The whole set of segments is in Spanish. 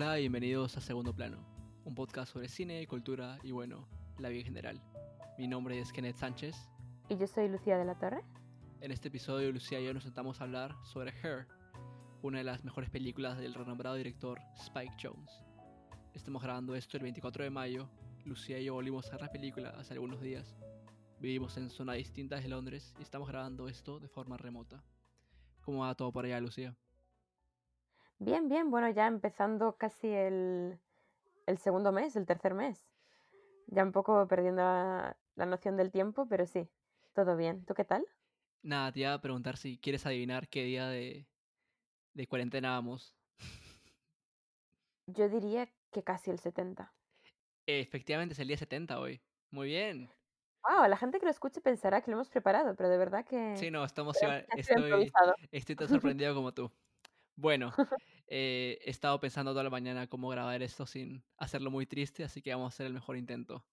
Hola, bienvenidos a Segundo Plano, un podcast sobre cine, cultura y bueno, la vida en general. Mi nombre es Kenneth Sánchez. Y yo soy Lucía de la Torre. En este episodio, Lucía y yo nos sentamos a hablar sobre Her, una de las mejores películas del renombrado director Spike Jones. Estamos grabando esto el 24 de mayo. Lucía y yo volvimos a ver la película hace algunos días. Vivimos en zonas distintas de Londres y estamos grabando esto de forma remota. ¿Cómo va todo por allá, Lucía? Bien, bien. Bueno, ya empezando casi el, el segundo mes, el tercer mes. Ya un poco perdiendo la, la noción del tiempo, pero sí, todo bien. ¿Tú qué tal? Nada, te iba a preguntar si quieres adivinar qué día de, de cuarentena vamos. Yo diría que casi el 70. Efectivamente es el día 70 hoy. Muy bien. Wow, la gente que lo escuche pensará que lo hemos preparado, pero de verdad que... Sí, no, estamos Estoy, estoy tan sorprendido como tú. Bueno, eh, he estado pensando toda la mañana cómo grabar esto sin hacerlo muy triste, así que vamos a hacer el mejor intento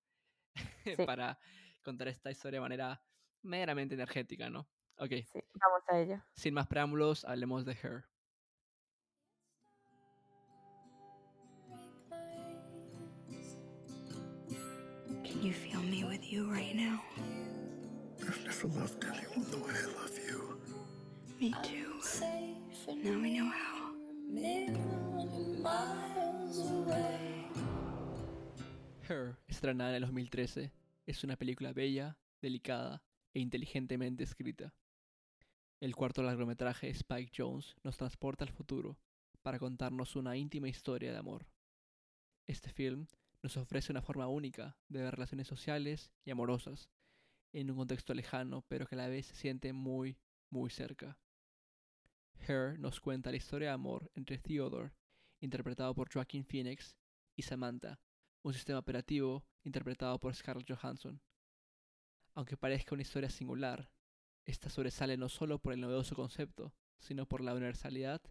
Sí, para contar esta historia de manera meramente energética, ¿no? Ok, sí, vamos a ello. sin más preámbulos, hablemos de Her. Can you feel me with you right now? I've never loved anyone the way I love you. Me too. Now we know how. Her, estrenada en el 2013, es una película bella, delicada e inteligentemente escrita. El cuarto largometraje Spike Jones nos transporta al futuro para contarnos una íntima historia de amor. Este film nos ofrece una forma única de ver relaciones sociales y amorosas en un contexto lejano, pero que a la vez se siente muy, muy cerca. Her nos cuenta la historia de amor entre Theodore, interpretado por Joaquin Phoenix, y Samantha, un sistema operativo interpretado por Scarlett Johansson. Aunque parezca una historia singular, esta sobresale no solo por el novedoso concepto, sino por la universalidad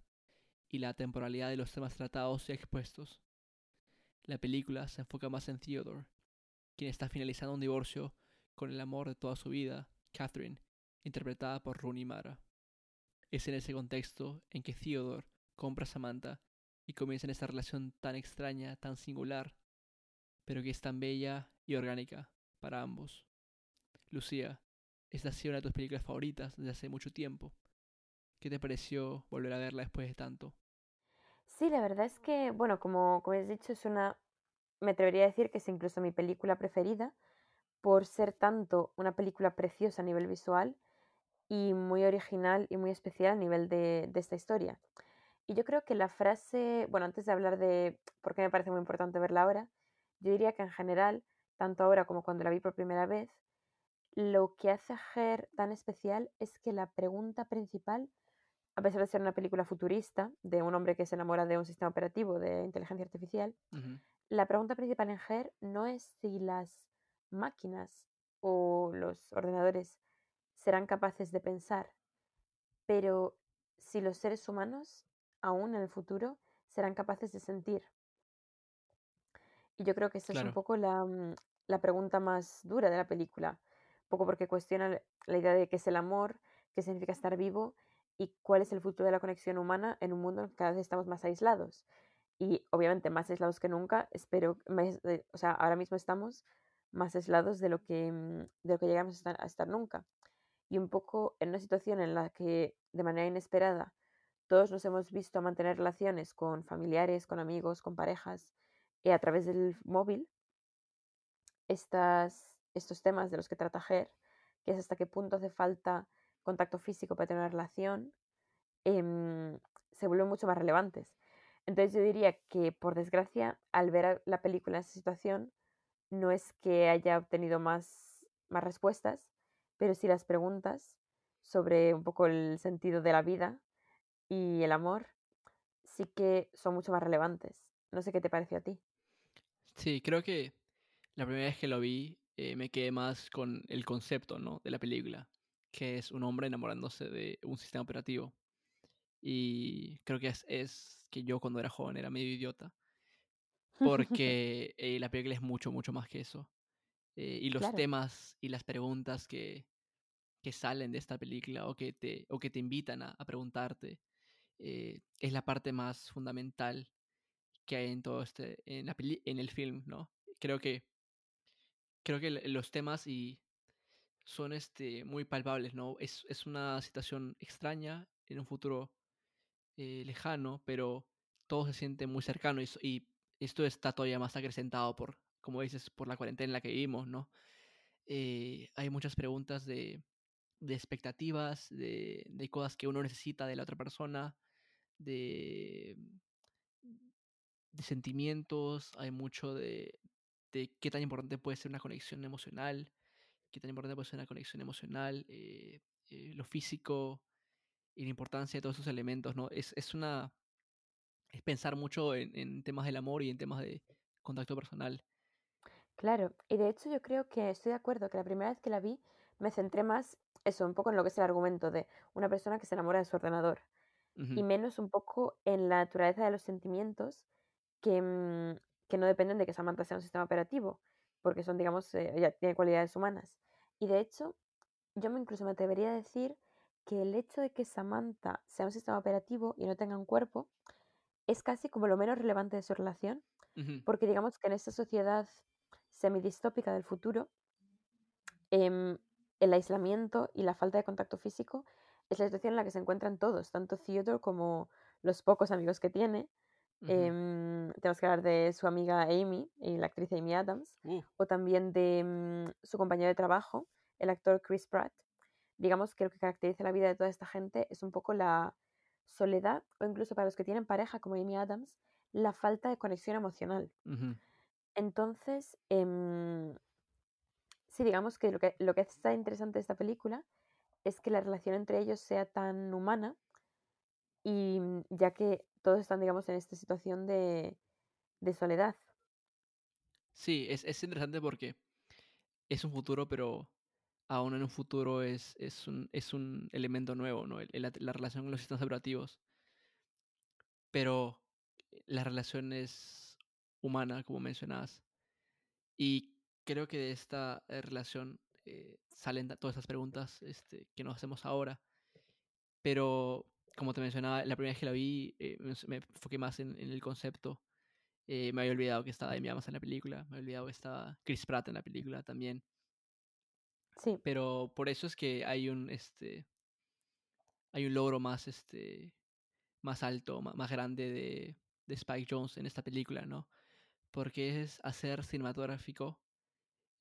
y la temporalidad de los temas tratados y expuestos. La película se enfoca más en Theodore, quien está finalizando un divorcio con el amor de toda su vida, Catherine, interpretada por Rooney Mara. Es en ese contexto en que Theodore compra a Samantha y comienzan esta relación tan extraña, tan singular, pero que es tan bella y orgánica para ambos. Lucía, esta ha sido una de tus películas favoritas desde hace mucho tiempo. ¿Qué te pareció volver a verla después de tanto? Sí, la verdad es que, bueno, como, como has dicho, es una... Me atrevería a decir que es incluso mi película preferida por ser tanto una película preciosa a nivel visual y muy original y muy especial a nivel de, de esta historia. Y yo creo que la frase, bueno, antes de hablar de por qué me parece muy importante verla ahora, yo diría que en general, tanto ahora como cuando la vi por primera vez, lo que hace a Her tan especial es que la pregunta principal, a pesar de ser una película futurista de un hombre que se enamora de un sistema operativo de inteligencia artificial, la pregunta principal en Her no es si las máquinas o los ordenadores serán capaces de pensar, pero si los seres humanos, aún en el futuro, serán capaces de sentir. Y yo creo que esa es un poco la, mm, la pregunta más dura de la película, un poco porque cuestiona la idea de qué es el amor, qué significa estar vivo y cuál es el futuro de la conexión humana en un mundo en el que cada vez estamos más aislados. Y obviamente más aislados que nunca, espero, más o sea, ahora mismo estamos más aislados de lo que, mm, de lo que llegamos a estar, a estar nunca. Y un poco en una situación en la que de manera inesperada todos nos hemos visto mantener relaciones con familiares, con amigos, con parejas, y a través del móvil, estas, estos temas de los que trata Her, que es hasta qué punto hace falta contacto físico para tener una relación, em, se vuelven mucho más relevantes. Entonces yo diría que, por desgracia, al ver la película en esa situación, no es que haya obtenido más, más respuestas, pero sí las preguntas sobre un poco el sentido de la vida y el amor, sí que son mucho más relevantes. No sé qué te pareció a ti. Sí, creo que la primera vez que lo vi eh, me quedé más con el concepto, ¿no? de la película, que es un hombre enamorándose de un sistema operativo. Y creo que es, es que yo cuando era joven era medio idiota, porque eh, la película es mucho, mucho más que eso. Eh, y los Claro, temas y las preguntas que, que salen de esta película o que te, o que te invitan a, a preguntarte, eh, es la parte más fundamental que hay en todo este, en, la peli- en el film, ¿no? Creo que, creo que los temas y son este, muy palpables, ¿no? Es, es una situación extraña en un futuro eh, lejano, pero todo se siente muy cercano y, y esto está todavía más acrecentado por, como dices, por la cuarentena en la que vivimos, ¿no? Eh, hay muchas preguntas de, de expectativas, de, de cosas que uno necesita de la otra persona, de, de sentimientos, hay mucho de, de qué tan importante puede ser una conexión emocional, qué tan importante puede ser una conexión emocional, eh, eh, lo físico y la importancia de todos esos elementos, ¿no? Es, es una... es pensar mucho en, en temas del amor y en temas de contacto personal. Claro, y de hecho yo creo que estoy de acuerdo que la primera vez que la vi me centré más, eso, un poco en lo que es el argumento de una persona que se enamora de su ordenador y menos un poco en la naturaleza de los sentimientos que, mm, que no dependen de que Samantha sea un sistema operativo, porque son, digamos, eh, ella tiene cualidades humanas. Y de hecho, yo me incluso me atrevería a decir que el hecho de que Samantha sea un sistema operativo y no tenga un cuerpo es casi como lo menos relevante de su relación, porque digamos que en esta sociedad semidistópica del futuro, em, el aislamiento y la falta de contacto físico es la situación en la que se encuentran todos, tanto Theodore como los pocos amigos que tiene. ujú. Em, tenemos que hablar de su amiga Amy, y la actriz Amy Adams, Uh, o también de mm, su compañero de trabajo, el actor Chris Pratt. Digamos que lo que caracteriza la vida de toda esta gente es un poco la soledad, o incluso para los que tienen pareja, como Amy Adams, la falta de conexión emocional. ujú, Entonces, em, sí, digamos que lo, que lo que está interesante de esta película es que la relación entre ellos sea tan humana y mm, ya que todos están, digamos, en esta situación de, de soledad. Sí, es, es interesante porque es un futuro, pero aún en un futuro es, es, un, es un elemento nuevo, ¿no? La, la relación con los sistemas operativos. Pero la relación es humana, como mencionabas. Y creo que de esta eh, relación eh, salen todas esas preguntas este, que nos hacemos ahora. Pero, como te mencionaba, la primera vez que la vi, eh, me, enfoqué más en, en el concepto. Eh, me había olvidado que estaba Amy Adams en la película. Me había olvidado que estaba Chris Pratt en la película también. Sí, Pero por eso es que hay un, este, hay un logro más, este, más alto, ma- más grande de, de Spike Jones en esta película, ¿no? Porque es hacer cinematográfico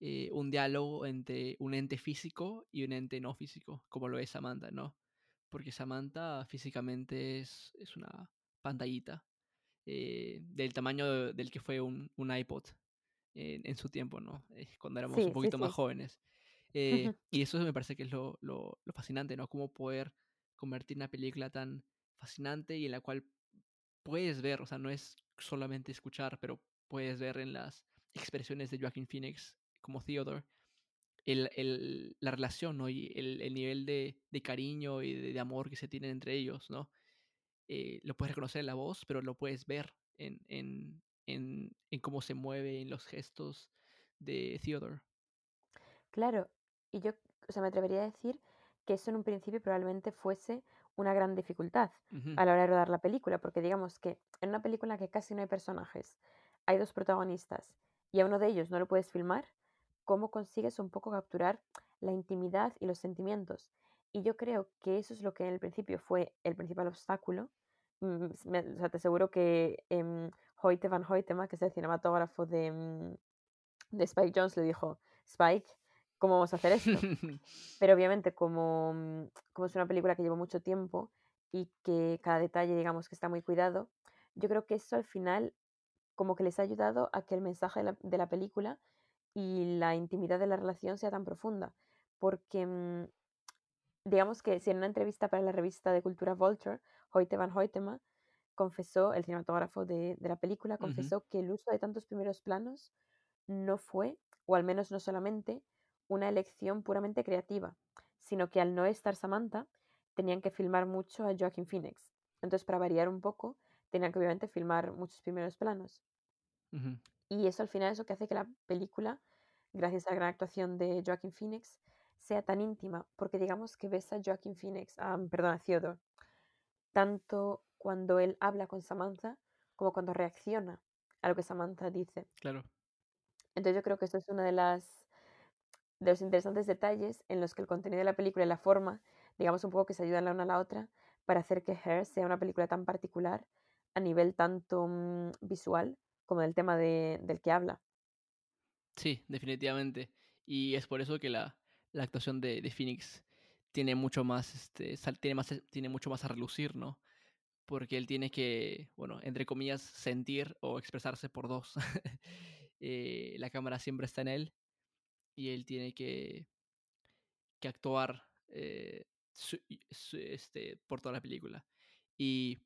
eh, un diálogo entre un ente físico y un ente no físico, como lo es Samantha, ¿no? Porque Samantha físicamente es, es una pantallita eh, del tamaño de- del que fue un, un iPod en, en su tiempo, ¿no? Eh, cuando éramos sí, un sí, poquito más sí. jóvenes. Y eso me parece que es lo, lo, lo fascinante, ¿no? Cómo poder convertir una película tan fascinante y en la cual puedes ver, o sea, no es solamente escuchar, pero puedes ver en las expresiones de Joaquin Phoenix como Theodore el, el- la relación, ¿no? Y el, el nivel de, de cariño y de, de amor que se tienen entre ellos, ¿no? Eh, lo puedes reconocer en la voz, pero lo puedes ver en, en, en, en cómo se mueve, en los gestos de Theodore. Claro, y yo, o sea, me atrevería a decir que eso en un principio probablemente fuese una gran dificultad a la hora de rodar la película, porque digamos que en una película que casi no hay personajes, hay dos protagonistas y a uno de ellos no lo puedes filmar, ¿cómo consigues un poco capturar la intimidad y los sentimientos? Y yo creo que eso es lo que en el principio fue el principal obstáculo. Mm, me- o sea, te aseguro que em, Hoyte van Hoytema, que es el cinematógrafo de, mm, de Spike Jones, le dijo, Spike, ¿cómo vamos a hacer esto? Pero obviamente como, mm, como es una película que lleva mucho tiempo y que cada detalle digamos que está muy cuidado, yo creo que eso al final como que les ha ayudado a que el mensaje de la, de la película y la intimidad de la relación sea tan profunda. Porque mm, digamos que si en una entrevista para la revista de cultura Vulture, Hoyte van Hoytema confesó, el cinematógrafo de, de la película, confesó que el uso de tantos primeros planos no fue, o al menos no solamente, una elección puramente creativa, sino que al no estar Samantha, tenían que filmar mucho a Joaquin Phoenix. Entonces, para variar un poco, tenían que obviamente filmar muchos primeros planos. ujú. Y eso al final es lo que hace que la película, gracias a la gran actuación de Joaquin Phoenix, sea tan íntima, porque digamos que ves a Joaquin Phoenix, ah, perdón, a Theodore, tanto cuando él habla con Samantha como cuando reacciona a lo que Samantha dice. Claro. Entonces yo creo que esto es uno de las de los interesantes detalles en los que el contenido de la película y la forma, digamos un poco que se ayudan la una a la otra para hacer que Her sea una película tan particular a nivel tanto mm, visual como del tema de- del que habla. Sí, definitivamente. Y es por eso que la, la actuación de, de Phoenix tiene mucho más, este, tiene más, tiene mucho más a relucir, ¿no? Porque él tiene que, bueno, entre comillas, sentir o expresarse por dos. Eh, la cámara siempre está en él y él tiene que, que actuar eh, su- este, por toda la película. Y,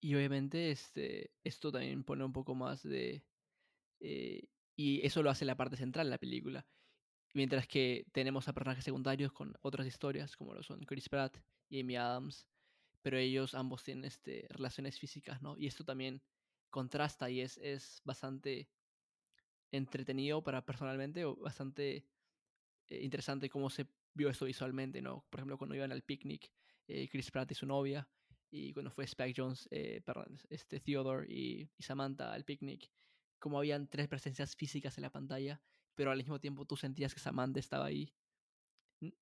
y obviamente este, esto también pone un poco más de... eh, y eso lo hace la parte central de la película. Mientras que tenemos a personajes secundarios con otras historias, como lo son Chris Pratt y Amy Adams, pero ellos ambos tienen este, relaciones físicas, ¿no? Y esto también contrasta y es, es bastante entretenido para personalmente, o bastante eh, interesante cómo se vio esto visualmente, ¿no? Por ejemplo, cuando iban al picnic, eh, Chris Pratt y su novia, y cuando fue Spike Jones, eh, perdón, este Theodore y, y Samantha al picnic, como habían tres presencias físicas en la pantalla, pero al mismo tiempo tú sentías que Samantha estaba ahí.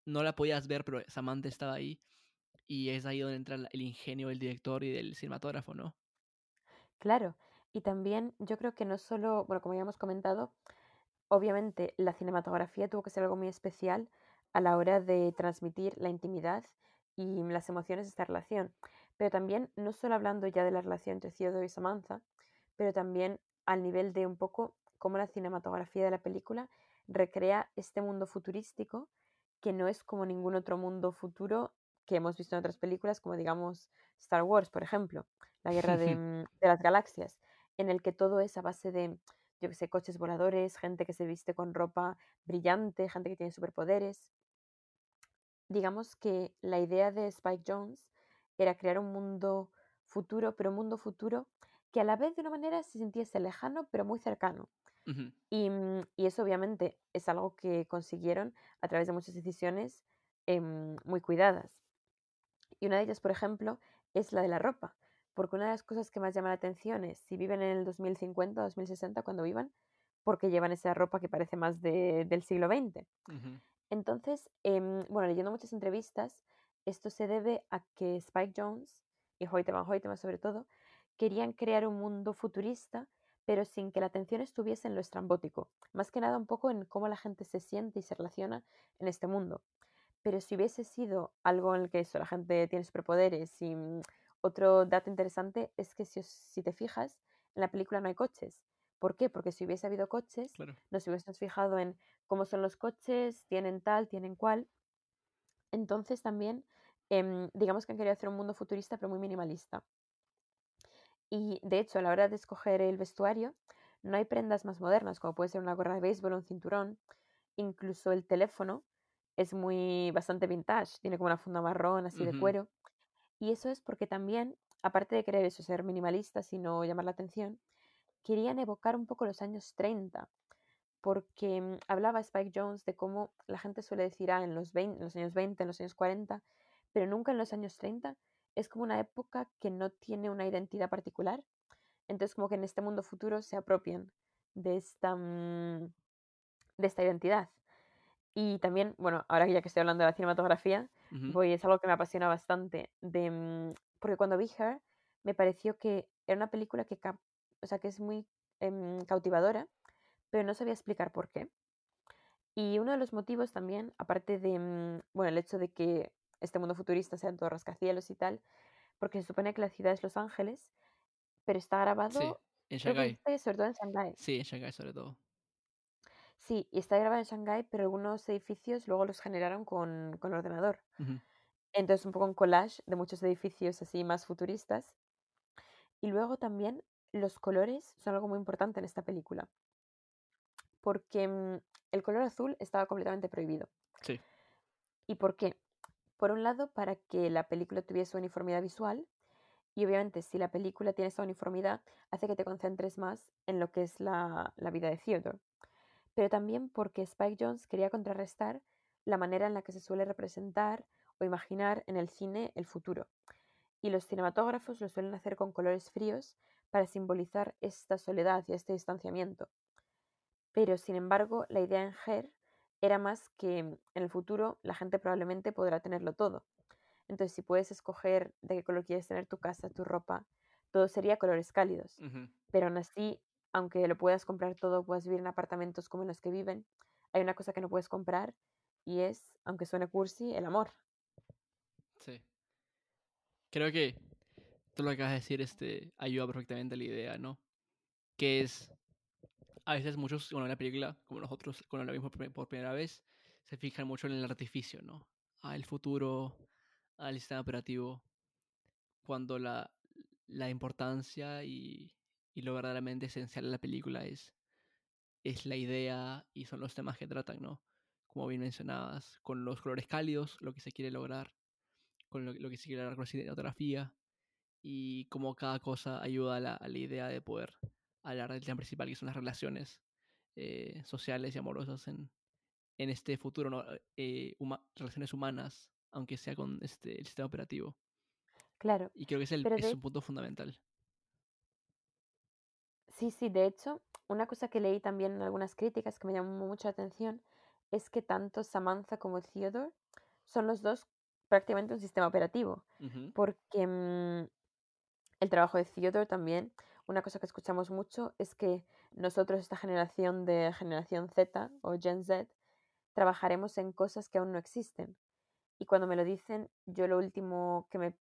No la podías ver, pero Samantha estaba ahí. Y es ahí donde entra el ingenio del director y del cinematógrafo, ¿no? Claro, y también yo creo que no solo, bueno, como ya hemos comentado, obviamente la cinematografía tuvo que ser algo muy especial a la hora de transmitir la intimidad y las emociones de esta relación. Pero también, no solo hablando ya de la relación entre Theodore y Samantha, pero también al nivel de un poco cómo la cinematografía de la película recrea este mundo futurístico que no es como ningún otro mundo futuro que hemos visto en otras películas, como digamos Star Wars, por ejemplo, la guerra de, mm, de las galaxias, en el que todo es a base de, yo que sé, coches voladores, gente que se viste con ropa brillante, gente que tiene superpoderes. Digamos que la idea de Spike Jones era crear un mundo futuro, pero un mundo futuro que a la vez de una manera se sintiese lejano, pero muy cercano. Y, mm, y eso obviamente es algo que consiguieron a través de muchas decisiones em, muy cuidadas. Y una de ellas, por ejemplo, es la de la ropa. Porque una de las cosas que más llama la atención es si viven en el 2050, 2060, cuando vivan, porque llevan esa ropa que parece más de- del siglo XX. Entonces, em, bueno, leyendo muchas entrevistas, esto se debe a que Spike Jones y Hoyte Van Hoytema sobre todo querían crear un mundo futurista, pero sin que la atención estuviese en lo estrambótico, más que nada un poco en cómo la gente se siente y se relaciona en este mundo. Pero si hubiese sido algo en el que eso, la gente tiene superpoderes y mm, otro dato interesante es que si, os- si te fijas, en la película no hay coches. ¿Por qué? Porque si hubiese habido coches, Claro. nos hubiésemos fijado en cómo son los coches, tienen tal, tienen cual. Entonces también, em, digamos que han querido hacer un mundo futurista pero muy minimalista. Y de hecho, a la hora de escoger el vestuario, no hay prendas más modernas, como puede ser una gorra de béisbol un cinturón. Incluso el teléfono es muy bastante vintage, tiene como una funda marrón así de cuero. Y eso es porque también, aparte de querer eso, ser minimalistas y no llamar la atención, querían evocar un poco los años 30, porque mm, hablaba Spike Jones de cómo la gente suele decir, ah, en los, 20 en los años 20, en los años 40, pero nunca en los años 30. Es como una época que no tiene una identidad particular. Entonces, como que en este mundo futuro se apropian de esta, mm, de esta identidad. Y también, bueno, ahora que ya que estoy hablando de la cinematografía, Ujú. voy, es algo que me apasiona bastante. De, mm, porque cuando vi Her, me pareció que era una película que, o sea, que es muy em, cautivadora, pero no sabía explicar por qué. Y uno de los motivos también, aparte de, mm, bueno, el hecho de que este mundo futurista sean todos rascacielos y tal, porque se supone que la ciudad es Los Ángeles, pero está Sí, grabado, en Shanghái. sobre todo en Shanghái. Sí, en Shanghái sobre todo. Sí, y está grabado en Shanghái, pero algunos edificios luego los generaron con, con ordenador. Entonces, un poco un collage de muchos edificios así más futuristas. Y luego también los colores son algo muy importante en esta película. Porque mm, el color azul estaba completamente prohibido. Sí. ¿Y por qué? Por un lado, para que la película tuviese uniformidad visual. Y obviamente, si la película tiene esa uniformidad, hace que te concentres más en lo que es la, vida de Theodore. Pero también porque Spike Jones quería contrarrestar la manera en la que se suele representar o imaginar en el cine el futuro. y los cinematógrafos lo suelen hacer con colores fríos para simbolizar esta soledad y este distanciamiento. Pero, sin embargo, la idea en Her era más que en el futuro la gente probablemente podrá tenerlo todo. Entonces, si puedes escoger de qué color quieres tener tu casa, tu ropa, todo sería colores cálidos. Pero aún así, aunque lo puedas comprar todo, puedas vivir en apartamentos como en los que viven, hay una cosa que no puedes comprar y es, aunque suene cursi, el amor. Sí. Creo que tú lo que acabas de decir este, ayuda perfectamente a la idea, ¿no? Que es, a veces muchos, bueno, en la película, como nosotros, cuando la vimos por, pri- por primera vez, se fijan mucho en el artificio, ¿no? Ah, el futuro, al sistema operativo, cuando la, la importancia y, y lo verdaderamente esencial de la película es, es la idea y son los temas que tratan, ¿no? Como bien mencionabas, con los colores cálidos, lo que se quiere lograr, con lo, lo que se quiere lograr con la cinematografía y cómo cada cosa ayuda a la, a la idea de poder hablar del tema principal, que son las relaciones eh, sociales y amorosas en, en este futuro, ¿no? Eh, huma- relaciones humanas, aunque sea con este, el sistema operativo. Claro, Y creo que es, el, es de- un punto fundamental. sí, sí, de hecho, una cosa que leí también en algunas críticas que me llamó mucho la atención es que tanto Samantha como Theodore son los dos prácticamente un sistema operativo. Porque mm, el trabajo de Theodore también, una cosa que escuchamos mucho es que nosotros, esta generación de generación Z o Gen Z, trabajaremos en cosas que aún no existen. Y cuando me lo dicen, yo lo último que me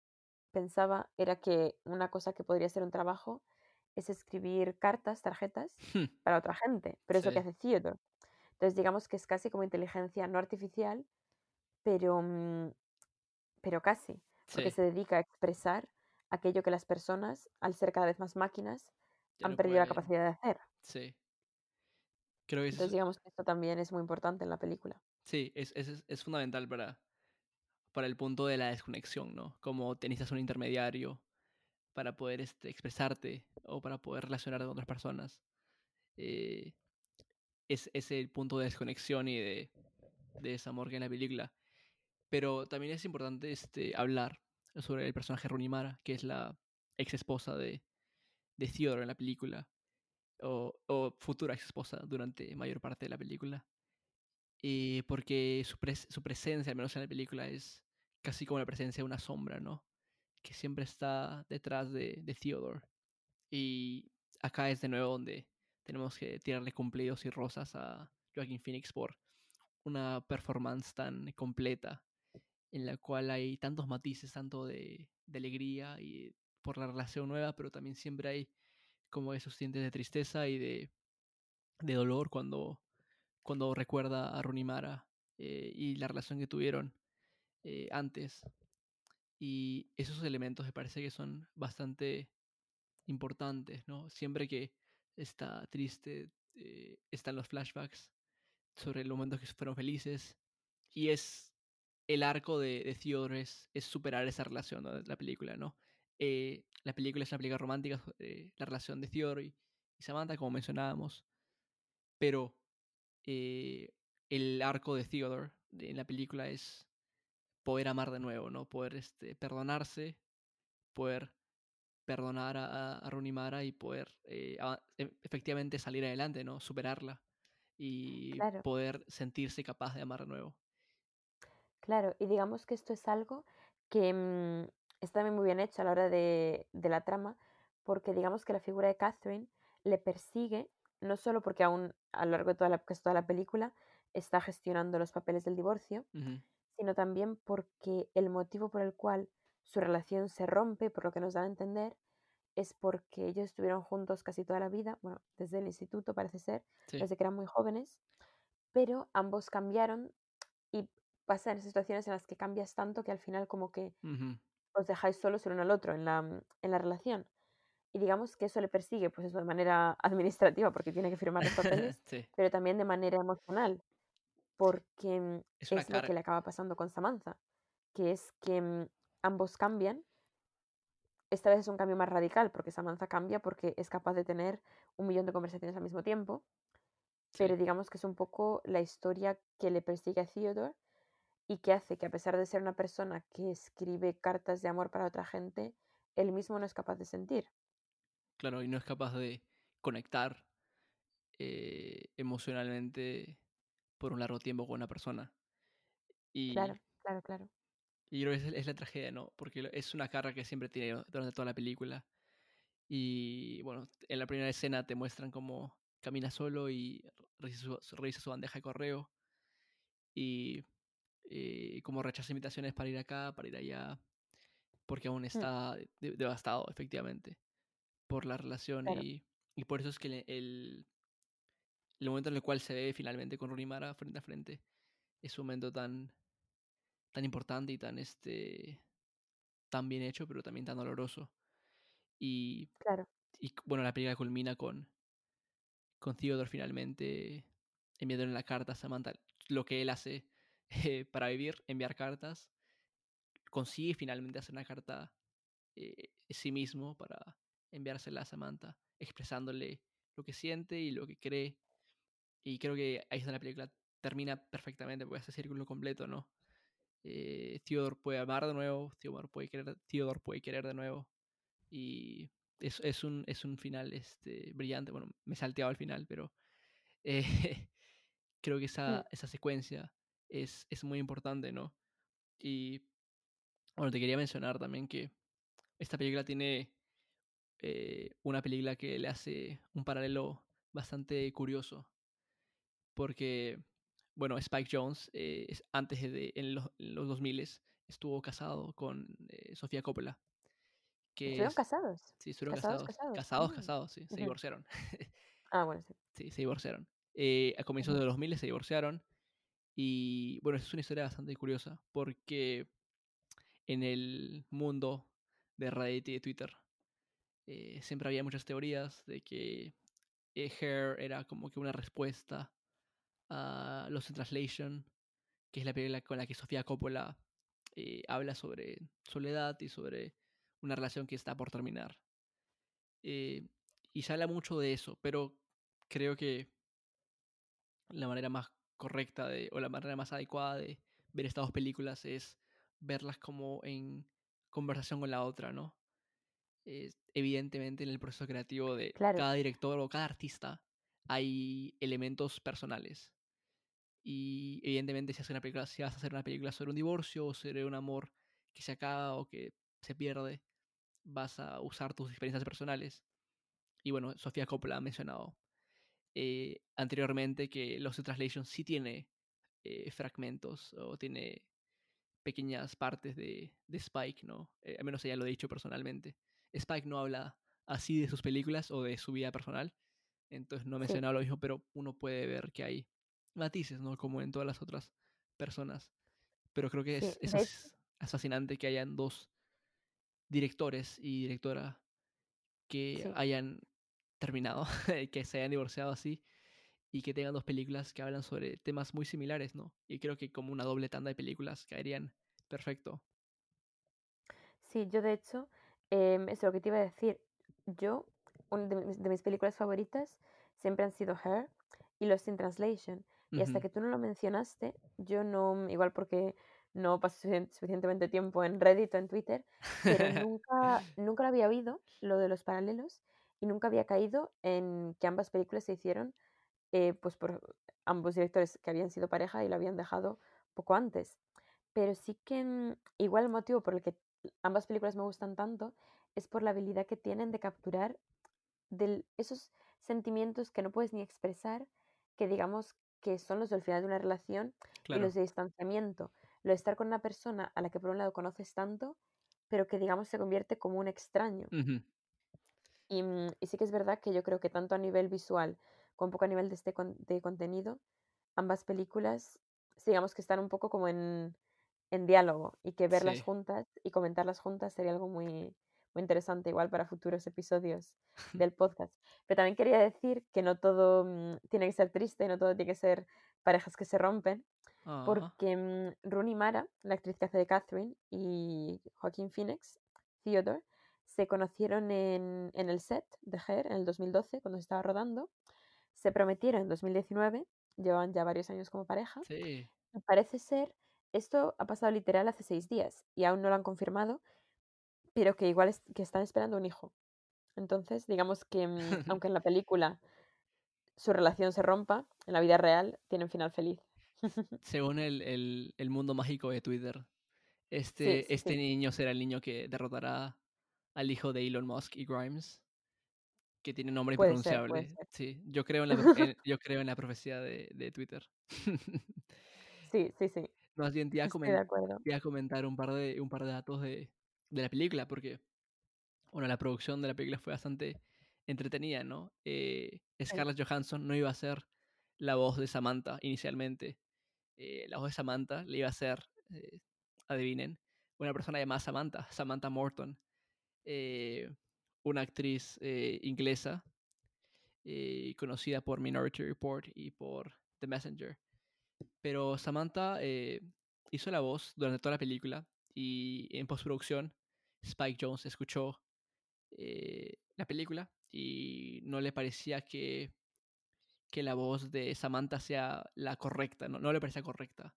pensaba era que una cosa que podría ser un trabajo es escribir cartas, tarjetas para otra gente, pero es lo que Sí. hace Theodore. Entonces digamos que es casi como inteligencia no artificial, pero, mm, pero casi porque Sí, se dedica a expresar aquello que las personas, al ser cada vez más máquinas, ya han no perdido la capacidad de hacer. Sí. Creo que Entonces es, digamos que esto también es muy importante en la película. sí, es, es, es- fundamental para, para el punto de la desconexión, ¿no? Como te necesitas un intermediario para poder este, expresarte o para poder relacionarte con otras personas. Eh, es, es el punto de desconexión y de, de desamor que hay en la película. Pero también es importante este, hablar sobre el personaje Runimara, que es la ex esposa de, de Theodore en la película, o, futura ex esposa durante mayor parte de la película. Eh, porque su, pres- su presencia, al menos en la película, es casi como la presencia de una sombra, ¿no? Que siempre está detrás de, de Theodore. Y acá es de nuevo donde tenemos que tirarle cumplidos y rosas a Joaquin Phoenix por una performance tan completa en la cual hay tantos matices, tanto de, alegría y por la relación nueva, pero también siempre hay como esos tintes de tristeza y de, de dolor cuando, cuando recuerda a Runimara eh, y la relación que tuvieron eh, antes. Y esos elementos me parece que son bastante importantes, ¿no? Siempre que está triste, eh, están los flashbacks sobre los momentos que fueron felices. Y es el arco de, de Theodore es, es superar esa relación ¿no? de la película, ¿no? Eh, la película es una película romántica, eh, la relación de Theodore y, y Samantha, como mencionábamos. Pero eh, el arco de Theodore de- en la película es poder amar de nuevo, ¿no? Poder este, perdonarse, poder perdonar a, Runimara y poder a- e- efectivamente salir adelante, ¿no? Superarla y Claro. poder sentirse capaz de amar de nuevo. Claro, y digamos que esto es algo que mm, está también muy bien hecho a la hora de, de la trama, porque digamos que la figura de Catherine le persigue, no solo porque aún a lo largo de toda la, casi toda la película está gestionando los papeles del divorcio, sino también porque el motivo por el cual su relación se rompe, por lo que nos dan a entender, es porque ellos estuvieron juntos casi toda la vida, bueno, desde el instituto parece ser, Sí, desde que eran muy jóvenes, pero ambos cambiaron y pasan esas situaciones en las que cambias tanto que al final como que ujú, os dejáis solos el uno al otro en la, mm, en la relación. Y digamos que eso le persigue, pues eso de manera administrativa, porque tiene que firmar los papeles, sí, pero también de manera emocional, porque mm, es es lo que le acaba pasando con Samantha, que es que mm, ambos cambian. Esta vez es un cambio más radical, porque Samantha cambia porque es capaz de tener un millón de conversaciones al mismo tiempo, pero Sí, digamos que es un poco la historia que le persigue a Theodore y que hace que a pesar de ser una persona que escribe cartas de amor para otra gente, él mismo no es capaz de sentir. Claro, y no es capaz de conectar eh, emocionalmente por un largo tiempo con una persona. Y, Claro, claro, claro. y creo que es, es la tragedia, ¿no? Porque es una carga que siempre tiene durante toda la película. Y bueno, en la primera escena te muestran cómo camina solo y revisa su, revisa su bandeja de correo. Y eh, cómo rechaza invitaciones para ir acá, para ir allá. Porque aún está de- devastado, efectivamente, por la relación. Claro. Y, y por eso es que le- el, el momento en el cual se ve finalmente con Rooney Mara frente a frente es un momento tan, tan importante y tan, este, tan bien hecho, pero también tan doloroso. Y, Claro, y bueno, la película culmina con, con Theodore finalmente enviándole la carta a Samantha, lo que él hace eh, para vivir, enviar cartas. Consigue finalmente hacer una carta eh, sí mismo para enviársela a Samantha, expresándole lo que siente y lo que cree. Y creo que ahí es donde la película termina perfectamente, porque hace círculo completo, ¿no? Eh, Theodore puede amar de nuevo, Theodore puede querer, Theodore puede querer de nuevo. Y es, es, un, es un final este, brillante. Bueno, me he salteado al final, pero eh, creo que esa, esa secuencia es, es muy importante, ¿no? Y bueno, te quería mencionar también que esta película tiene eh, una película que le hace un paralelo bastante curioso. Porque, bueno, Spike Jones, eh, es- antes de, en los, en los 2000 estuvo casado con eh, Sofía Coppola. Que ¿estuvieron es- casados? Sí, estuvieron ¿Casados, casados. casados? Casados, Mm. sí. Se Ujú. divorciaron. Ah, bueno, sí. sí, se divorciaron. Eh, a comienzos Ujú. de los 2000 se divorciaron. Y bueno, es una historia bastante curiosa. Porque en el mundo de Reddit y de Twitter eh, siempre había muchas teorías de que eh, Hair era como que una respuesta a Lost in Translation, que es la película con la que Sofía Coppola eh, habla sobre soledad y sobre una relación que está por terminar. Eh, y se habla mucho de eso, pero creo que la manera más correcta de, o la manera más adecuada de ver estas dos películas es verlas como en conversación con la otra, ¿no? Eh, evidentemente en el proceso creativo de Claro. cada director o cada artista hay elementos personales. Y evidentemente si, hace una película, si vas a hacer una película sobre un divorcio o sobre un amor que se acaba o que se pierde, vas a usar tus experiencias personales. Y bueno, Sofía Coppola ha mencionado eh, anteriormente que Lost in Translation sí tiene eh, fragmentos o tiene pequeñas partes de, de Spike, ¿no? Eh, al menos ella lo ha dicho personalmente. Spike no habla así de sus películas o de su vida personal, entonces no ha Sí. mencionado lo mismo, pero uno puede ver que hay matices, ¿no? Como en todas las otras personas. Pero creo que Sí, es, fasc- es fascinante que hayan dos directores y directora que Sí. hayan terminado, que se hayan divorciado así y que tengan dos películas que hablan sobre temas muy similares, ¿no? Y creo que como una doble tanda de películas caerían perfecto. Sí, yo de hecho, em, es lo que te iba a decir. Yo, una de mis, de mis películas favoritas siempre han sido Her y Lost in Translation. Y hasta Ujú. que tú no lo mencionaste, yo no, igual porque no pasé suficien- suficientemente tiempo en Reddit o en Twitter, pero nunca, nunca lo había oído, lo de los paralelos, y nunca había caído en que ambas películas se hicieron eh, pues por ambos directores que habían sido pareja y lo habían dejado poco antes. Pero sí que mm, igual el motivo por el que ambas películas me gustan tanto es por la habilidad que tienen de capturar del, esos sentimientos que no puedes ni expresar, que digamos que son los del final de una relación y los de distanciamiento. Lo de estar con una persona a la que por un lado conoces tanto, pero que digamos se convierte como un extraño. Ujú. Y, mm, y sí que es verdad que yo creo que tanto a nivel visual como un poco a nivel de, este con- de contenido, ambas películas, digamos que están un poco como en, en diálogo y que verlas Sí. juntas y comentarlas juntas sería algo muy, muy interesante igual para futuros episodios del podcast. Pero también quería decir que no todo mm, tiene que ser triste, no todo tiene que ser parejas que se rompen, Ah, porque mm, Rooney Mara, la actriz que hace de Catherine, y Joaquín Phoenix, Theodore, se conocieron en, en el set de Her en el 2012, cuando se estaba rodando. Se prometieron en 2019, llevan ya varios años como pareja. sí. Y parece ser esto ha pasado literal hace seis días y aún no lo han confirmado, pero que igual es- que están esperando un hijo. Entonces, digamos que mm, aunque en la película su relación se rompa, en la vida real tiene un final feliz. Según el, el- el mundo mágico de Twitter, Sí, este, sí, este sí. niño será el niño que derrotará al hijo de Elon Musk y Grimes, que tiene nombre Puede impronunciable. ser. Sí, yo creo en la, en- yo creo en la profecía de, de Twitter. Sí, sí, sí. Más bien te iba a comentar un par de, un par de datos de, de la película, porque bueno, la producción de la película fue bastante entretenida, ¿no? Eh, Scarlett Johansson no iba a ser la voz de Samantha inicialmente. Eh, la voz de Samantha le iba a ser, eh, adivinen, una persona llamada Samantha, Samantha Morton, eh, una actriz eh, inglesa eh, conocida por Minority Report y por The Messenger. Pero Samantha hizo la voz durante toda la película y en postproducción Spike Jones escuchó la película y no le parecía que, que la voz de Samantha sea la correcta, no, no le parecía correcta.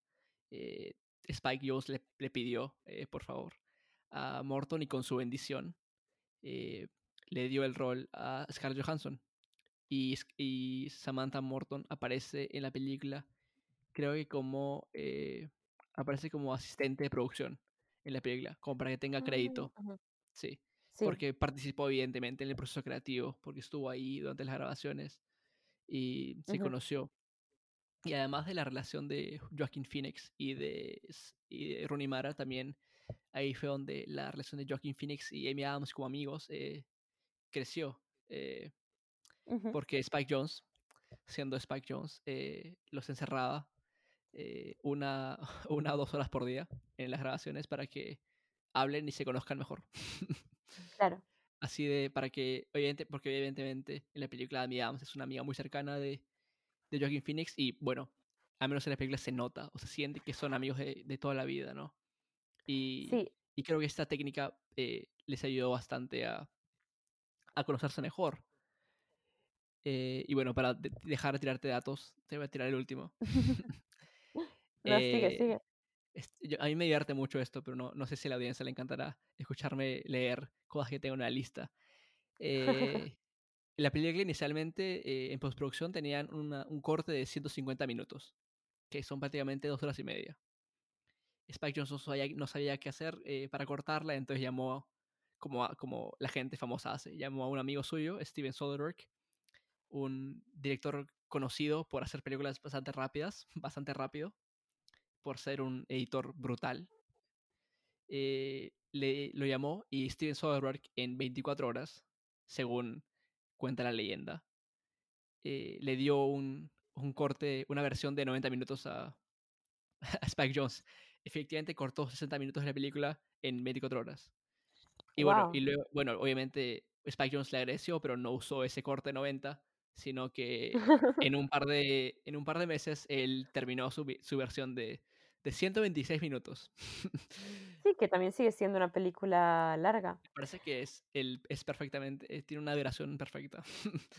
Spike Jones le, le pidió, por favor, a Morton y con su bendición eh, le dio el rol a Scarlett Johansson. Y, y Samantha Morton aparece en la película, creo que como eh, aparece como asistente de producción en la película, como para que tenga Mm, crédito. Sí, Sí. porque participó evidentemente en el proceso creativo, porque estuvo ahí durante las grabaciones y se conoció. Y además de la relación de Joaquin Phoenix y de, y de Rooney Mara, también ahí fue donde la relación de Joaquin Phoenix y Amy Adams como amigos eh, creció. eh, Ujú. porque Spike Jones, siendo Spike Jones, eh, los encerraba eh, una, una o dos horas por día en las grabaciones para que hablen y se conozcan mejor. Claro. Así de, para que, obviamente, porque evidentemente en la película Amy Adams es una amiga muy cercana de, de Joaquin Phoenix y bueno, al menos en la película se nota o se siente que son amigos de, de toda la vida, ¿no? Y, Sí, y creo que esta técnica eh, les ayudó bastante a, a conocerse mejor. Eh, y bueno, para de- dejar de tirarte datos, te voy a tirar el último. no, sigue, Eh, sigue. yo- a mí me divierte mucho esto, pero no, no sé si a la audiencia le encantará escucharme leer cosas que tengo en la lista. Eh, la película inicialmente en postproducción tenían una- un corte de 150 minutos, que son prácticamente dos horas y media. Spike Jonze no sabía, qué hacer eh, para cortarla, entonces llamó, como, a- la gente famosa hace, llamó a un amigo suyo, Steven Soderbergh, un director conocido por hacer películas bastante rápidas, bastante rápido, por ser un editor brutal. Eh, le, lo llamó y Steven Soderbergh en 24 horas, según cuenta la leyenda, eh, le dio un, un corte, una versión de 90 minutos a, a Spike Jones. Efectivamente cortó 60 minutos de la película en 24 horas. Y bueno, Guau. y luego, bueno, obviamente Spike Jones le agradeció, pero no usó ese corte de 90, sino que en un par de, en un par de meses él terminó su, su versión de, de 126 minutos. Sí, que también sigue siendo una película larga. Me parece que es, el, es perfectamente, eh, tiene una duración perfecta.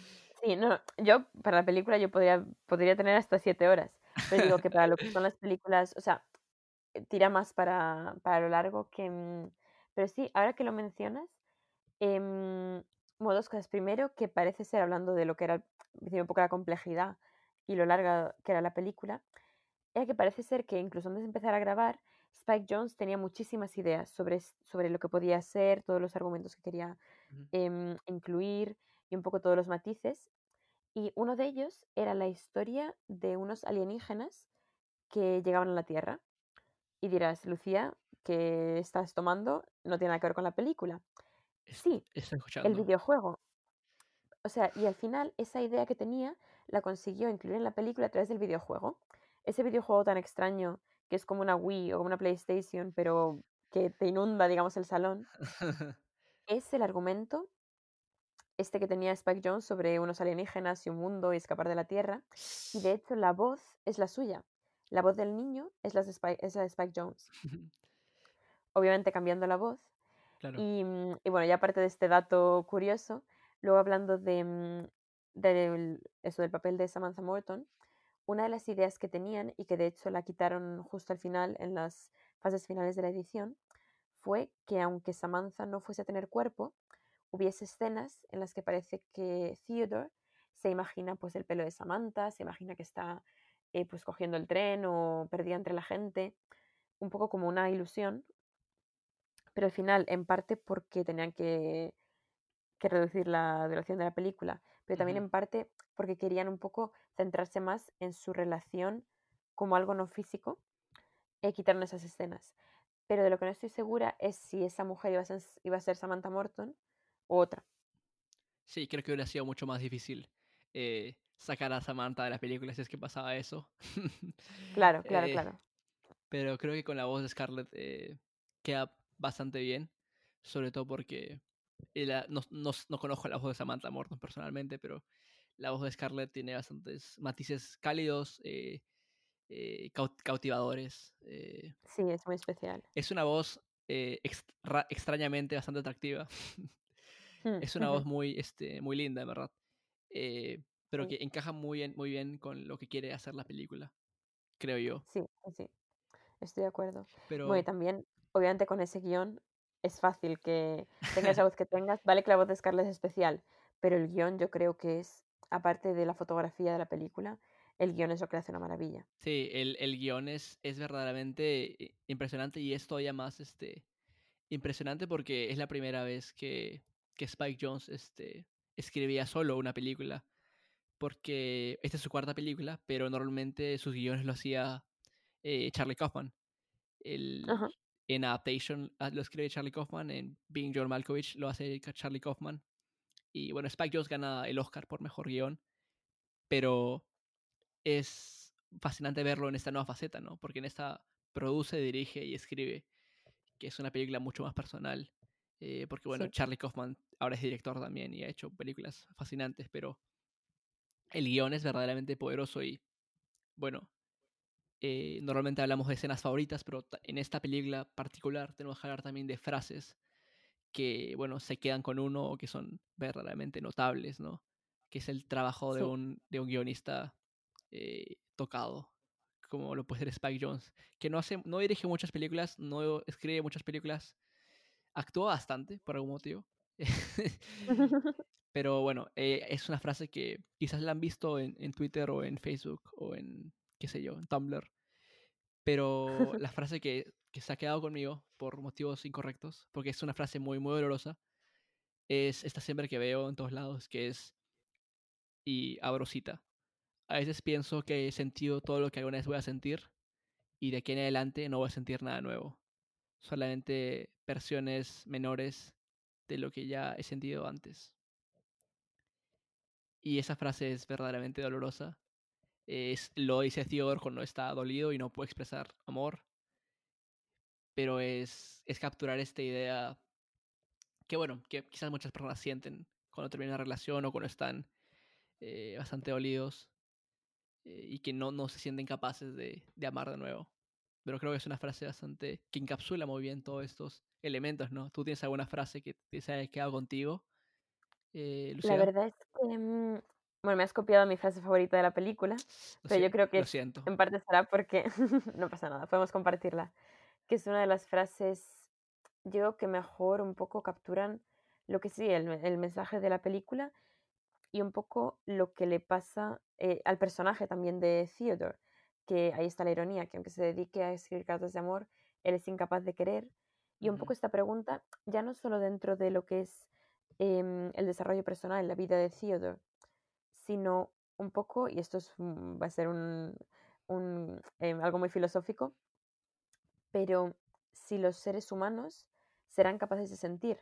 Sí, no, yo para la película yo podría, podría tener hasta siete horas. Pero digo que para lo que son las películas, o sea, tira más para, para lo largo que... mm, Pero sí, ahora que lo mencionas, em, como dos cosas. Primero, que parece ser, hablando de lo que era un poco la complejidad y lo larga que era la película, era que parece ser que incluso antes de empezar a grabar, Spike Jones tenía muchísimas ideas sobre, sobre lo que podía ser, todos los argumentos que quería em, incluir y un poco todos los matices. Y uno de ellos era la historia de unos alienígenas que llegaban a la Tierra. Y dirás, Lucía, ¿qué estás tomando? No tiene nada que ver con la película. Es- Sí, el videojuego. O sea, y al final esa idea que tenía la consiguió incluir en la película a través del videojuego. Ese videojuego tan extraño que es como una Wii o como una PlayStation, pero que te inunda, digamos, el salón, es el argumento este que tenía Spike Jones sobre unos alienígenas y un mundo y escapar de la Tierra. Y de hecho la voz es la suya. La voz del niño es la de Spike, es la de Spike Jones. Obviamente cambiando la voz. claro. Y, mm, y bueno, ya aparte de este dato curioso, luego hablando de, mm, del, eso del papel de Samantha Morton, una de las ideas que tenían y que de hecho la quitaron justo al final, en las fases finales de la edición, fue que aunque Samantha no fuese a tener cuerpo, hubiese escenas en las que parece que Theodore se imagina pues el pelo de Samantha, se imagina que está eh, pues cogiendo el tren o perdida entre la gente, un poco como una ilusión, pero al final en parte porque tenían que, que reducir la duración de la película, pero también en parte porque querían un poco centrarse más en su relación como algo no físico e quitaron esas escenas. Pero de lo que no estoy segura es si esa mujer iba a ser, iba a ser Samantha Morton u otra. Sí, creo que hubiera sido mucho más difícil eh, sacar a Samantha de la película si es que pasaba eso. Claro, claro, Eh, claro. pero creo que con la voz de Scarlett eh, queda bastante bien, sobre todo porque la- no, no- no conozco la voz de Samantha Morton personalmente, pero la voz de Scarlett tiene bastantes matices cálidos, eh, cau- cautivadores. Sí, es muy especial. es una voz extra- extrañamente bastante atractiva. Hmm, es una voz muy, este, muy linda, en verdad. Eh, pero que encaja muy bien, muy bien con lo que quiere hacer la película, creo yo. Sí, sí, estoy de acuerdo. Pero Bueno, y también, obviamente con ese guion es fácil que tengas la voz que tengas. Vale que la voz de Scarlett es especial, pero el guion yo creo que es, aparte de la fotografía de la película, el guion es lo que le hace una maravilla. sí, el, el guion es, es verdaderamente i- impresionante y es todavía más este, impresionante porque es la primera vez que, que Spike Jones este, escribía solo una película. Porque esta es su cuarta película, pero normalmente sus guiones lo hacía eh, Charlie Kaufman. El, Ajá. en Adaptation ah, lo escribe Charlie Kaufman, en Being John Malkovich lo hace Charlie Kaufman. Y bueno, Spike Jones gana el Oscar por mejor guion, pero es fascinante verlo en esta nueva faceta, ¿no? Porque en esta produce, dirige y escribe, que es una película mucho más personal. eh, porque bueno, Sí. Charlie Kaufman ahora es director también y ha hecho películas fascinantes, pero el guion es verdaderamente poderoso y bueno, eh, normalmente hablamos de escenas favoritas, pero en esta película particular tenemos que hablar también de frases que, bueno, se quedan con uno o que son verdaderamente notables, ¿no? Que es el trabajo de, Sí. un, de un guionista eh, tocado, como lo puede ser Spike Jones, que no, hace, no dirige muchas películas, no escribe muchas películas, actúa bastante por algún motivo. Pero bueno, eh, es una frase que quizás la han visto en, en Twitter o en Facebook o en, qué sé yo, en Tumblr. Pero la frase que, que se ha quedado conmigo por motivos incorrectos, porque es una frase muy, muy dolorosa, es esta siempre que veo en todos lados, que es, y abro cita, a veces pienso que he sentido todo lo que alguna vez voy a sentir y de aquí en adelante no voy a sentir nada nuevo. Solamente versiones menores de lo que ya he sentido antes. Y esa frase es verdaderamente dolorosa. Es, lo dice Theodore cuando está dolido y no puede expresar amor. Pero es, es capturar esta idea que, bueno, que quizás muchas personas sienten cuando terminan una relación o cuando están eh, bastante dolidos eh, y que no, no se sienten capaces de, de amar de nuevo. Pero creo que es una frase bastante que encapsula muy bien todos estos elementos, ¿no? ¿Tú tienes alguna frase que te haya quedado contigo, eh, La verdad es que, mm, bueno, me has copiado mi frase favorita de la película, pero yo sie- creo que lo siento. en parte será porque no pasa nada, podemos compartirla. Que es una de las frases, yo creo que mejor un poco capturan lo que sí, el, el mensaje de la película y un poco lo que le pasa eh, al personaje también de Theodore, que ahí está la ironía, que aunque se dedique a escribir cartas de amor, él es incapaz de querer. Y un Ujú. poco esta pregunta, ya no solo dentro de lo que es em, el desarrollo personal, la vida de Theodore, sino un poco, y esto es, va a ser un, un, em, algo muy filosófico, pero si los seres humanos serán capaces de sentir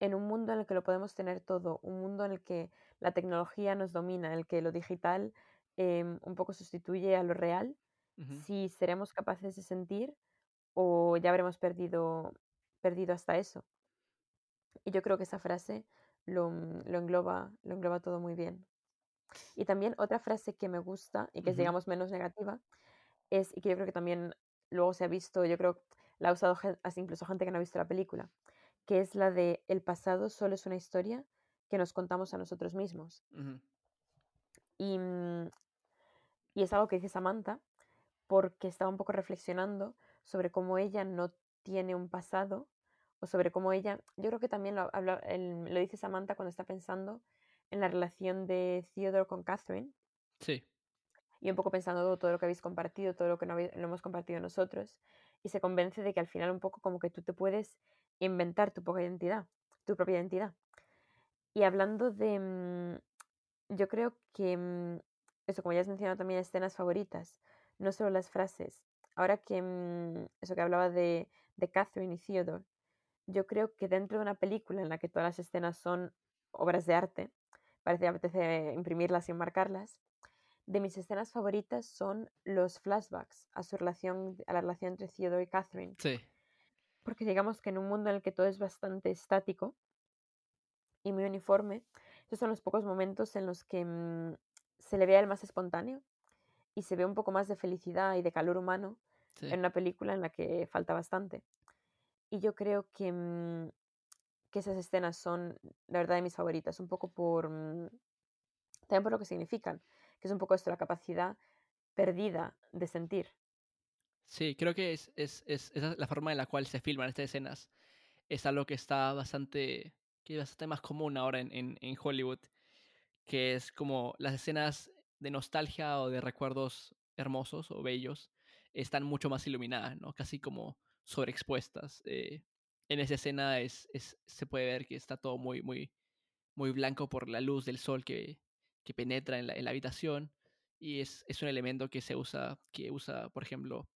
en un mundo en el que lo podemos tener todo, un mundo en el que la tecnología nos domina, en el que lo digital em, un poco sustituye a lo real, si seremos capaces de sentir o ya habremos perdido, perdido hasta eso. Y yo creo que esa frase lo, mm, lo engloba, lo engloba todo muy bien. Y también otra frase que me gusta y que es, digamos, menos negativa es, y que yo creo que también luego se ha visto, yo creo la ha usado hasta incluso gente que no ha visto la película, que es la de el pasado solo es una historia que nos contamos a nosotros mismos. Y, mm, Y es algo que dice Samantha porque estaba un poco reflexionando sobre cómo ella no tiene un pasado o sobre cómo ella, yo creo que también lo, habla- el- lo dice Samantha cuando está pensando en la relación de Theodore con Catherine Sí, y un poco pensando todo lo que habéis compartido, todo lo que no habéis- lo hemos compartido nosotros, y se convence de que al final un poco como que tú te puedes inventar tu propia identidad, tu propia identidad. Y hablando de, mm, yo creo que, mm, eso como ya has mencionado también escenas favoritas, no solo las frases, ahora que, mm, eso que hablaba de, de Catherine y Theodore, yo creo que dentro de una película en la que todas las escenas son obras de arte, parece que apetece imprimirlas y enmarcarlas, de mis escenas favoritas son los flashbacks a su relación, a la relación entre Theodore y Catherine. sí, Porque digamos que en un mundo en el que todo es bastante estático y muy uniforme, esos son los pocos momentos en los que mm, se le ve él más espontáneo y se ve un poco más de felicidad y de calor humano sí. en una película en la que falta bastante. Y yo creo que, mm, que esas escenas son, la verdad, de mis favoritas, un poco por, mm, también por lo que significan, que es un poco esto, la capacidad perdida de sentir. Sí, creo que es, es, es, la forma en la cual se filman estas escenas. Es algo que está bastante, que es bastante más común ahora en, en, en Hollywood, que es como las escenas de nostalgia o de recuerdos hermosos o bellos están mucho más iluminadas, ¿no? Casi como sobreexpuestas. Eh, en esa escena es, es, se puede ver que está todo muy, muy, muy blanco por la luz del sol que, que penetra en la, en la habitación. Y es, es un elemento que se usa, que usa, por ejemplo,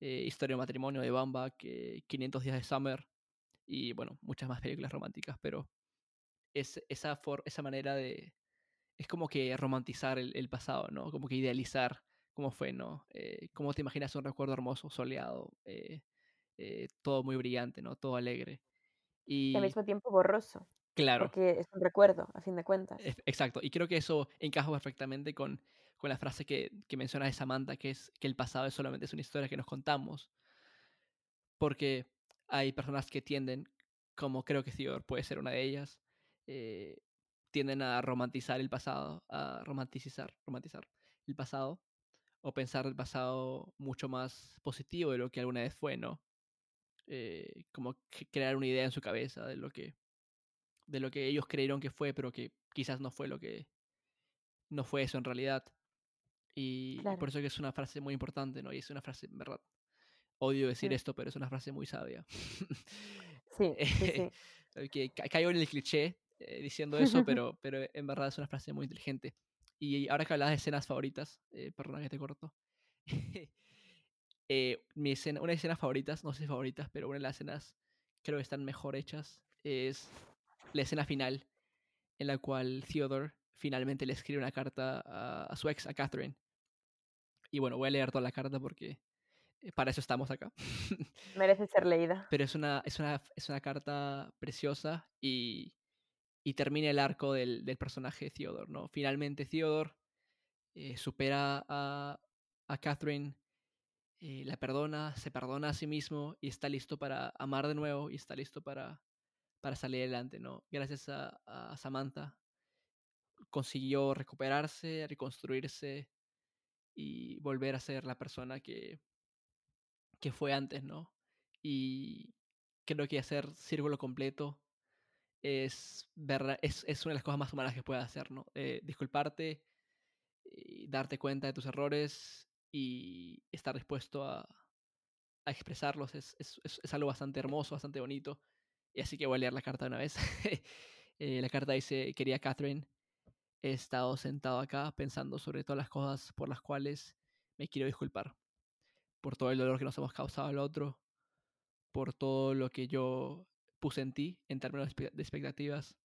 eh, Historia de matrimonio de Bamba, que 500 días de Summer y bueno, muchas más películas románticas, pero es esa, for esa manera de... Es como que romantizar el, pasado, ¿no? Como que idealizar cómo fue, ¿no? Eh, cómo te imaginas un recuerdo hermoso, soleado, eh, todo muy brillante, ¿no? Todo alegre. Y al Y mismo tiempo borroso, claro, porque es un recuerdo, a fin de cuentas. Exacto, y creo que eso encaja perfectamente con, con la frase que, que menciona de Samantha, que es que el pasado es solamente es una historia que nos contamos. Porque hay personas que tienden, como creo que Theodore puede ser una de ellas, eh, tienden a romantizar el pasado, a romanticizar, romantizar el pasado, o pensar el pasado mucho más positivo de lo que alguna vez fue, ¿no? Eh, como crear una idea en su cabeza de lo que de lo que ellos creyeron que fue, pero que quizás no fue lo que no fue eso en realidad. Y Claro. por eso que es una frase muy importante, ¿no? Y es una frase, en verdad, odio decir Mm. esto, pero es una frase muy sabia. Sí, sí, sí. Eh, que ca- caigo en el cliché eh, diciendo eso, pero, pero en verdad es una frase muy inteligente. Y ahora que hablas de escenas favoritas, eh, perdona que te corto. eh, mi escena, una de mis escenas favoritas, no sé si favoritas, pero una de las escenas creo que están mejor hechas es la escena final en la cual Theodore finalmente le escribe una carta a, a su ex, a Catherine. Y bueno, voy a leer toda la carta porque eh, para eso estamos acá. Merece ser leída. Pero es una, es una, es una carta preciosa y, y termina el arco del, del personaje de Theodore, ¿no? Finalmente Theodore eh, supera a, a Catherine, eh, la perdona, se perdona a sí mismo y está listo para amar de nuevo y está listo para, para salir adelante, ¿no? Gracias a, a Samantha consiguió recuperarse, reconstruirse y volver a ser la persona que, que fue antes, ¿no? Y creo que hacer círculo completo es, verla- es, es una de las cosas más humanas que puedes hacer, ¿no? Eh, disculparte, y darte cuenta de tus errores y estar dispuesto a, a expresarlos es, es, es- algo bastante hermoso, bastante bonito. Y así que voy a leer la carta de una vez. Eh, la carta dice, querida Catherine, he estado sentado acá pensando sobre todas las cosas por las cuales me quiero disculpar. Por todo el dolor que nos hemos causado al otro, por todo lo que yo puse en ti en términos de expectativas,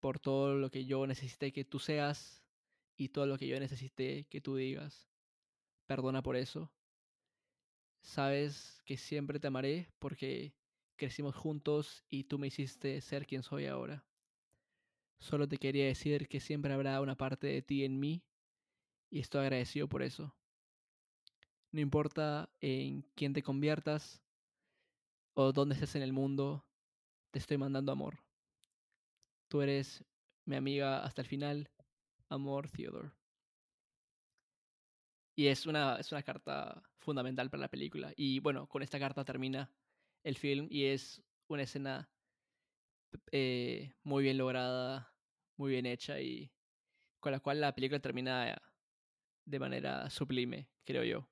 por todo lo que yo necesité que tú seas y todo lo que yo necesité que tú digas. Perdona por eso. Sabes que siempre te amaré porque crecimos juntos y tú me hiciste ser quien soy ahora. Solo te quería decir que siempre habrá una parte de ti en mí y estoy agradecido por eso. No importa en quién te conviertas o dónde estés en el mundo, te estoy mandando amor. Tú eres mi amiga hasta el final. Amor, Theodore. Y es una, es una carta fundamental para la película. Y bueno, con esta carta termina el film y es una escena eh, muy bien lograda, muy bien hecha y con la cual la película termina de manera sublime, creo yo.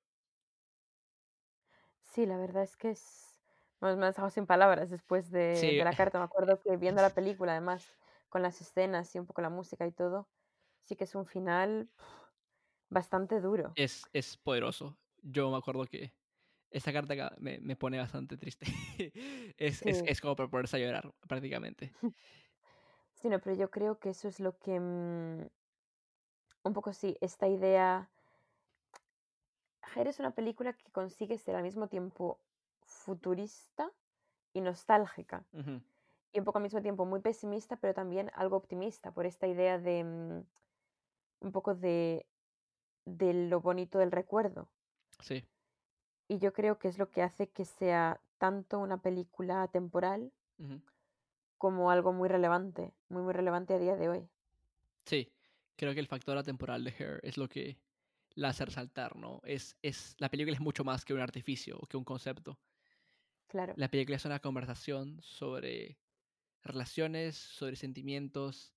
Sí, la verdad es que es... Me has dejado sin palabras después de, Sí. de la carta. Me acuerdo que viendo la película, además, con las escenas y un poco la música y todo, sí que es un final bastante duro. Es, es poderoso. Yo me acuerdo que esta carta me, me pone bastante triste. es, es, Sí. es como para ponerse a llorar, prácticamente. Sí, no, pero yo creo que eso es lo que... mm, un poco sí, esta idea... Her es una película que consigue ser al mismo tiempo futurista y nostálgica. Y un poco al mismo tiempo muy pesimista, pero también algo optimista por esta idea de mm, un poco de, de lo bonito del recuerdo. Sí, Y yo creo que es lo que hace que sea tanto una película temporal como algo muy relevante, muy muy relevante a día de hoy. sí. Creo que el factor atemporal de Her es lo que la hace resaltar, ¿no? Es, es, la película es mucho más que un artificio o que un concepto. Claro, La película es una conversación sobre relaciones, sobre sentimientos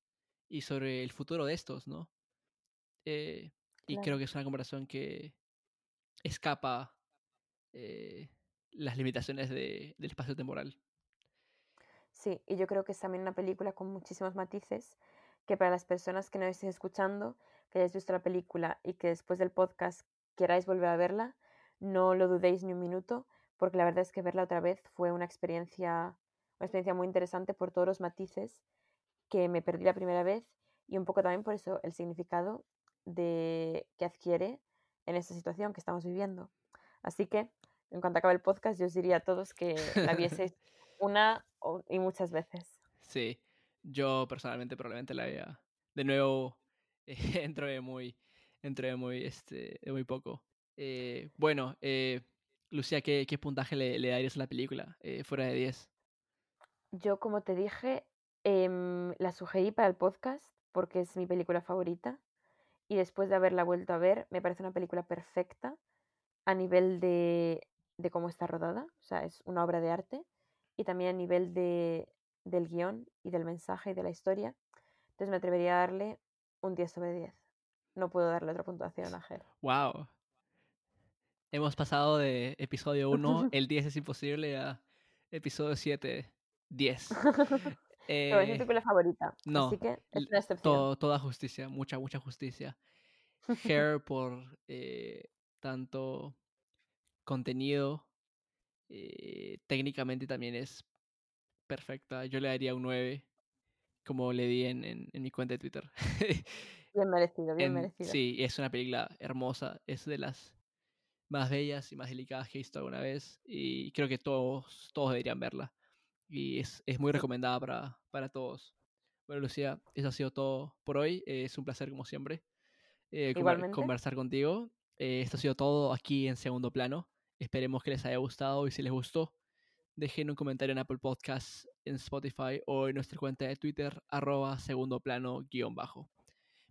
y sobre el futuro de estos, ¿no? Eh, y creo que es una conversación que escapa eh, las limitaciones de- del espacio temporal. sí, y yo creo que es también una película con muchísimos matices que para las personas que no estéis escuchando, que hayáis visto la película y que después del podcast queráis volver a verla, no lo dudéis ni un minuto, porque la verdad es que verla otra vez fue una experiencia, una experiencia muy interesante por todos los matices que me perdí la primera vez y un poco también por eso el significado de que adquiere en esta situación que estamos viviendo. Así que, en cuanto acabe el podcast, yo os diría a todos que la vieseis una y muchas veces. Sí, yo personalmente probablemente la vea de nuevo eh, de muy, dentro de muy, este, de muy poco. Eh, bueno, eh, Lucía, ¿qué, qué puntaje le, le darías a la película eh, fuera de 10? Yo, como te dije, em, la sugerí para el podcast porque es mi película favorita y después de haberla vuelto a ver, me parece una película perfecta a nivel de, de cómo está rodada, o sea, es una obra de arte y también a nivel de, del guion y del mensaje y de la historia. Entonces me atrevería a darle un 10 sobre 10. No puedo darle otra puntuación a Her. ¡Wow! Hemos pasado de episodio 1, el 10 es imposible, a episodio 7, 10. Pero es mi Eh, película favorita, no, así que es una excepción. to- toda justicia, mucha, mucha justicia. Hair por eh, tanto contenido, eh, técnicamente también es perfecta. Yo le daría un 9, como le di en, en- en mi cuenta de Twitter. Bien merecido, bien En- merecido. sí, es una película hermosa, es de las más bellas y más delicadas que he visto alguna vez y creo que todos, todos deberían verla. Y es, es muy recomendada para, para todos. Bueno, Lucía, eso ha sido todo por hoy. eh, es un placer, como siempre, eh, conversar contigo. Eh, esto ha sido todo aquí en segundo plano. Esperemos que les haya gustado y si les gustó, dejen un comentario en Apple Podcasts, en Spotify o en nuestra cuenta de Twitter, arroba segundo plano guion bajo.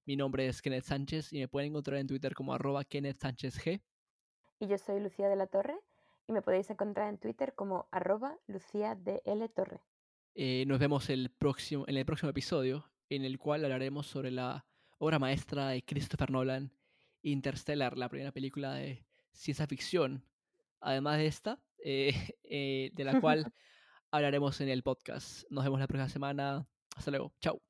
Mi nombre es Kenneth Sánchez y me pueden encontrar en Twitter como arroba Kenneth Sánchez G. Y yo soy Lucía de la Torre y me podéis encontrar en Twitter como arroba Lucía Torre. Eh, nos vemos el próximo, en el próximo episodio, en el cual hablaremos sobre la obra maestra de Christopher Nolan, Interstellar, la primera película de ciencia ficción, además de esta, eh, eh, de la cual hablaremos en el podcast. Nos vemos la próxima semana. Hasta luego. Chao.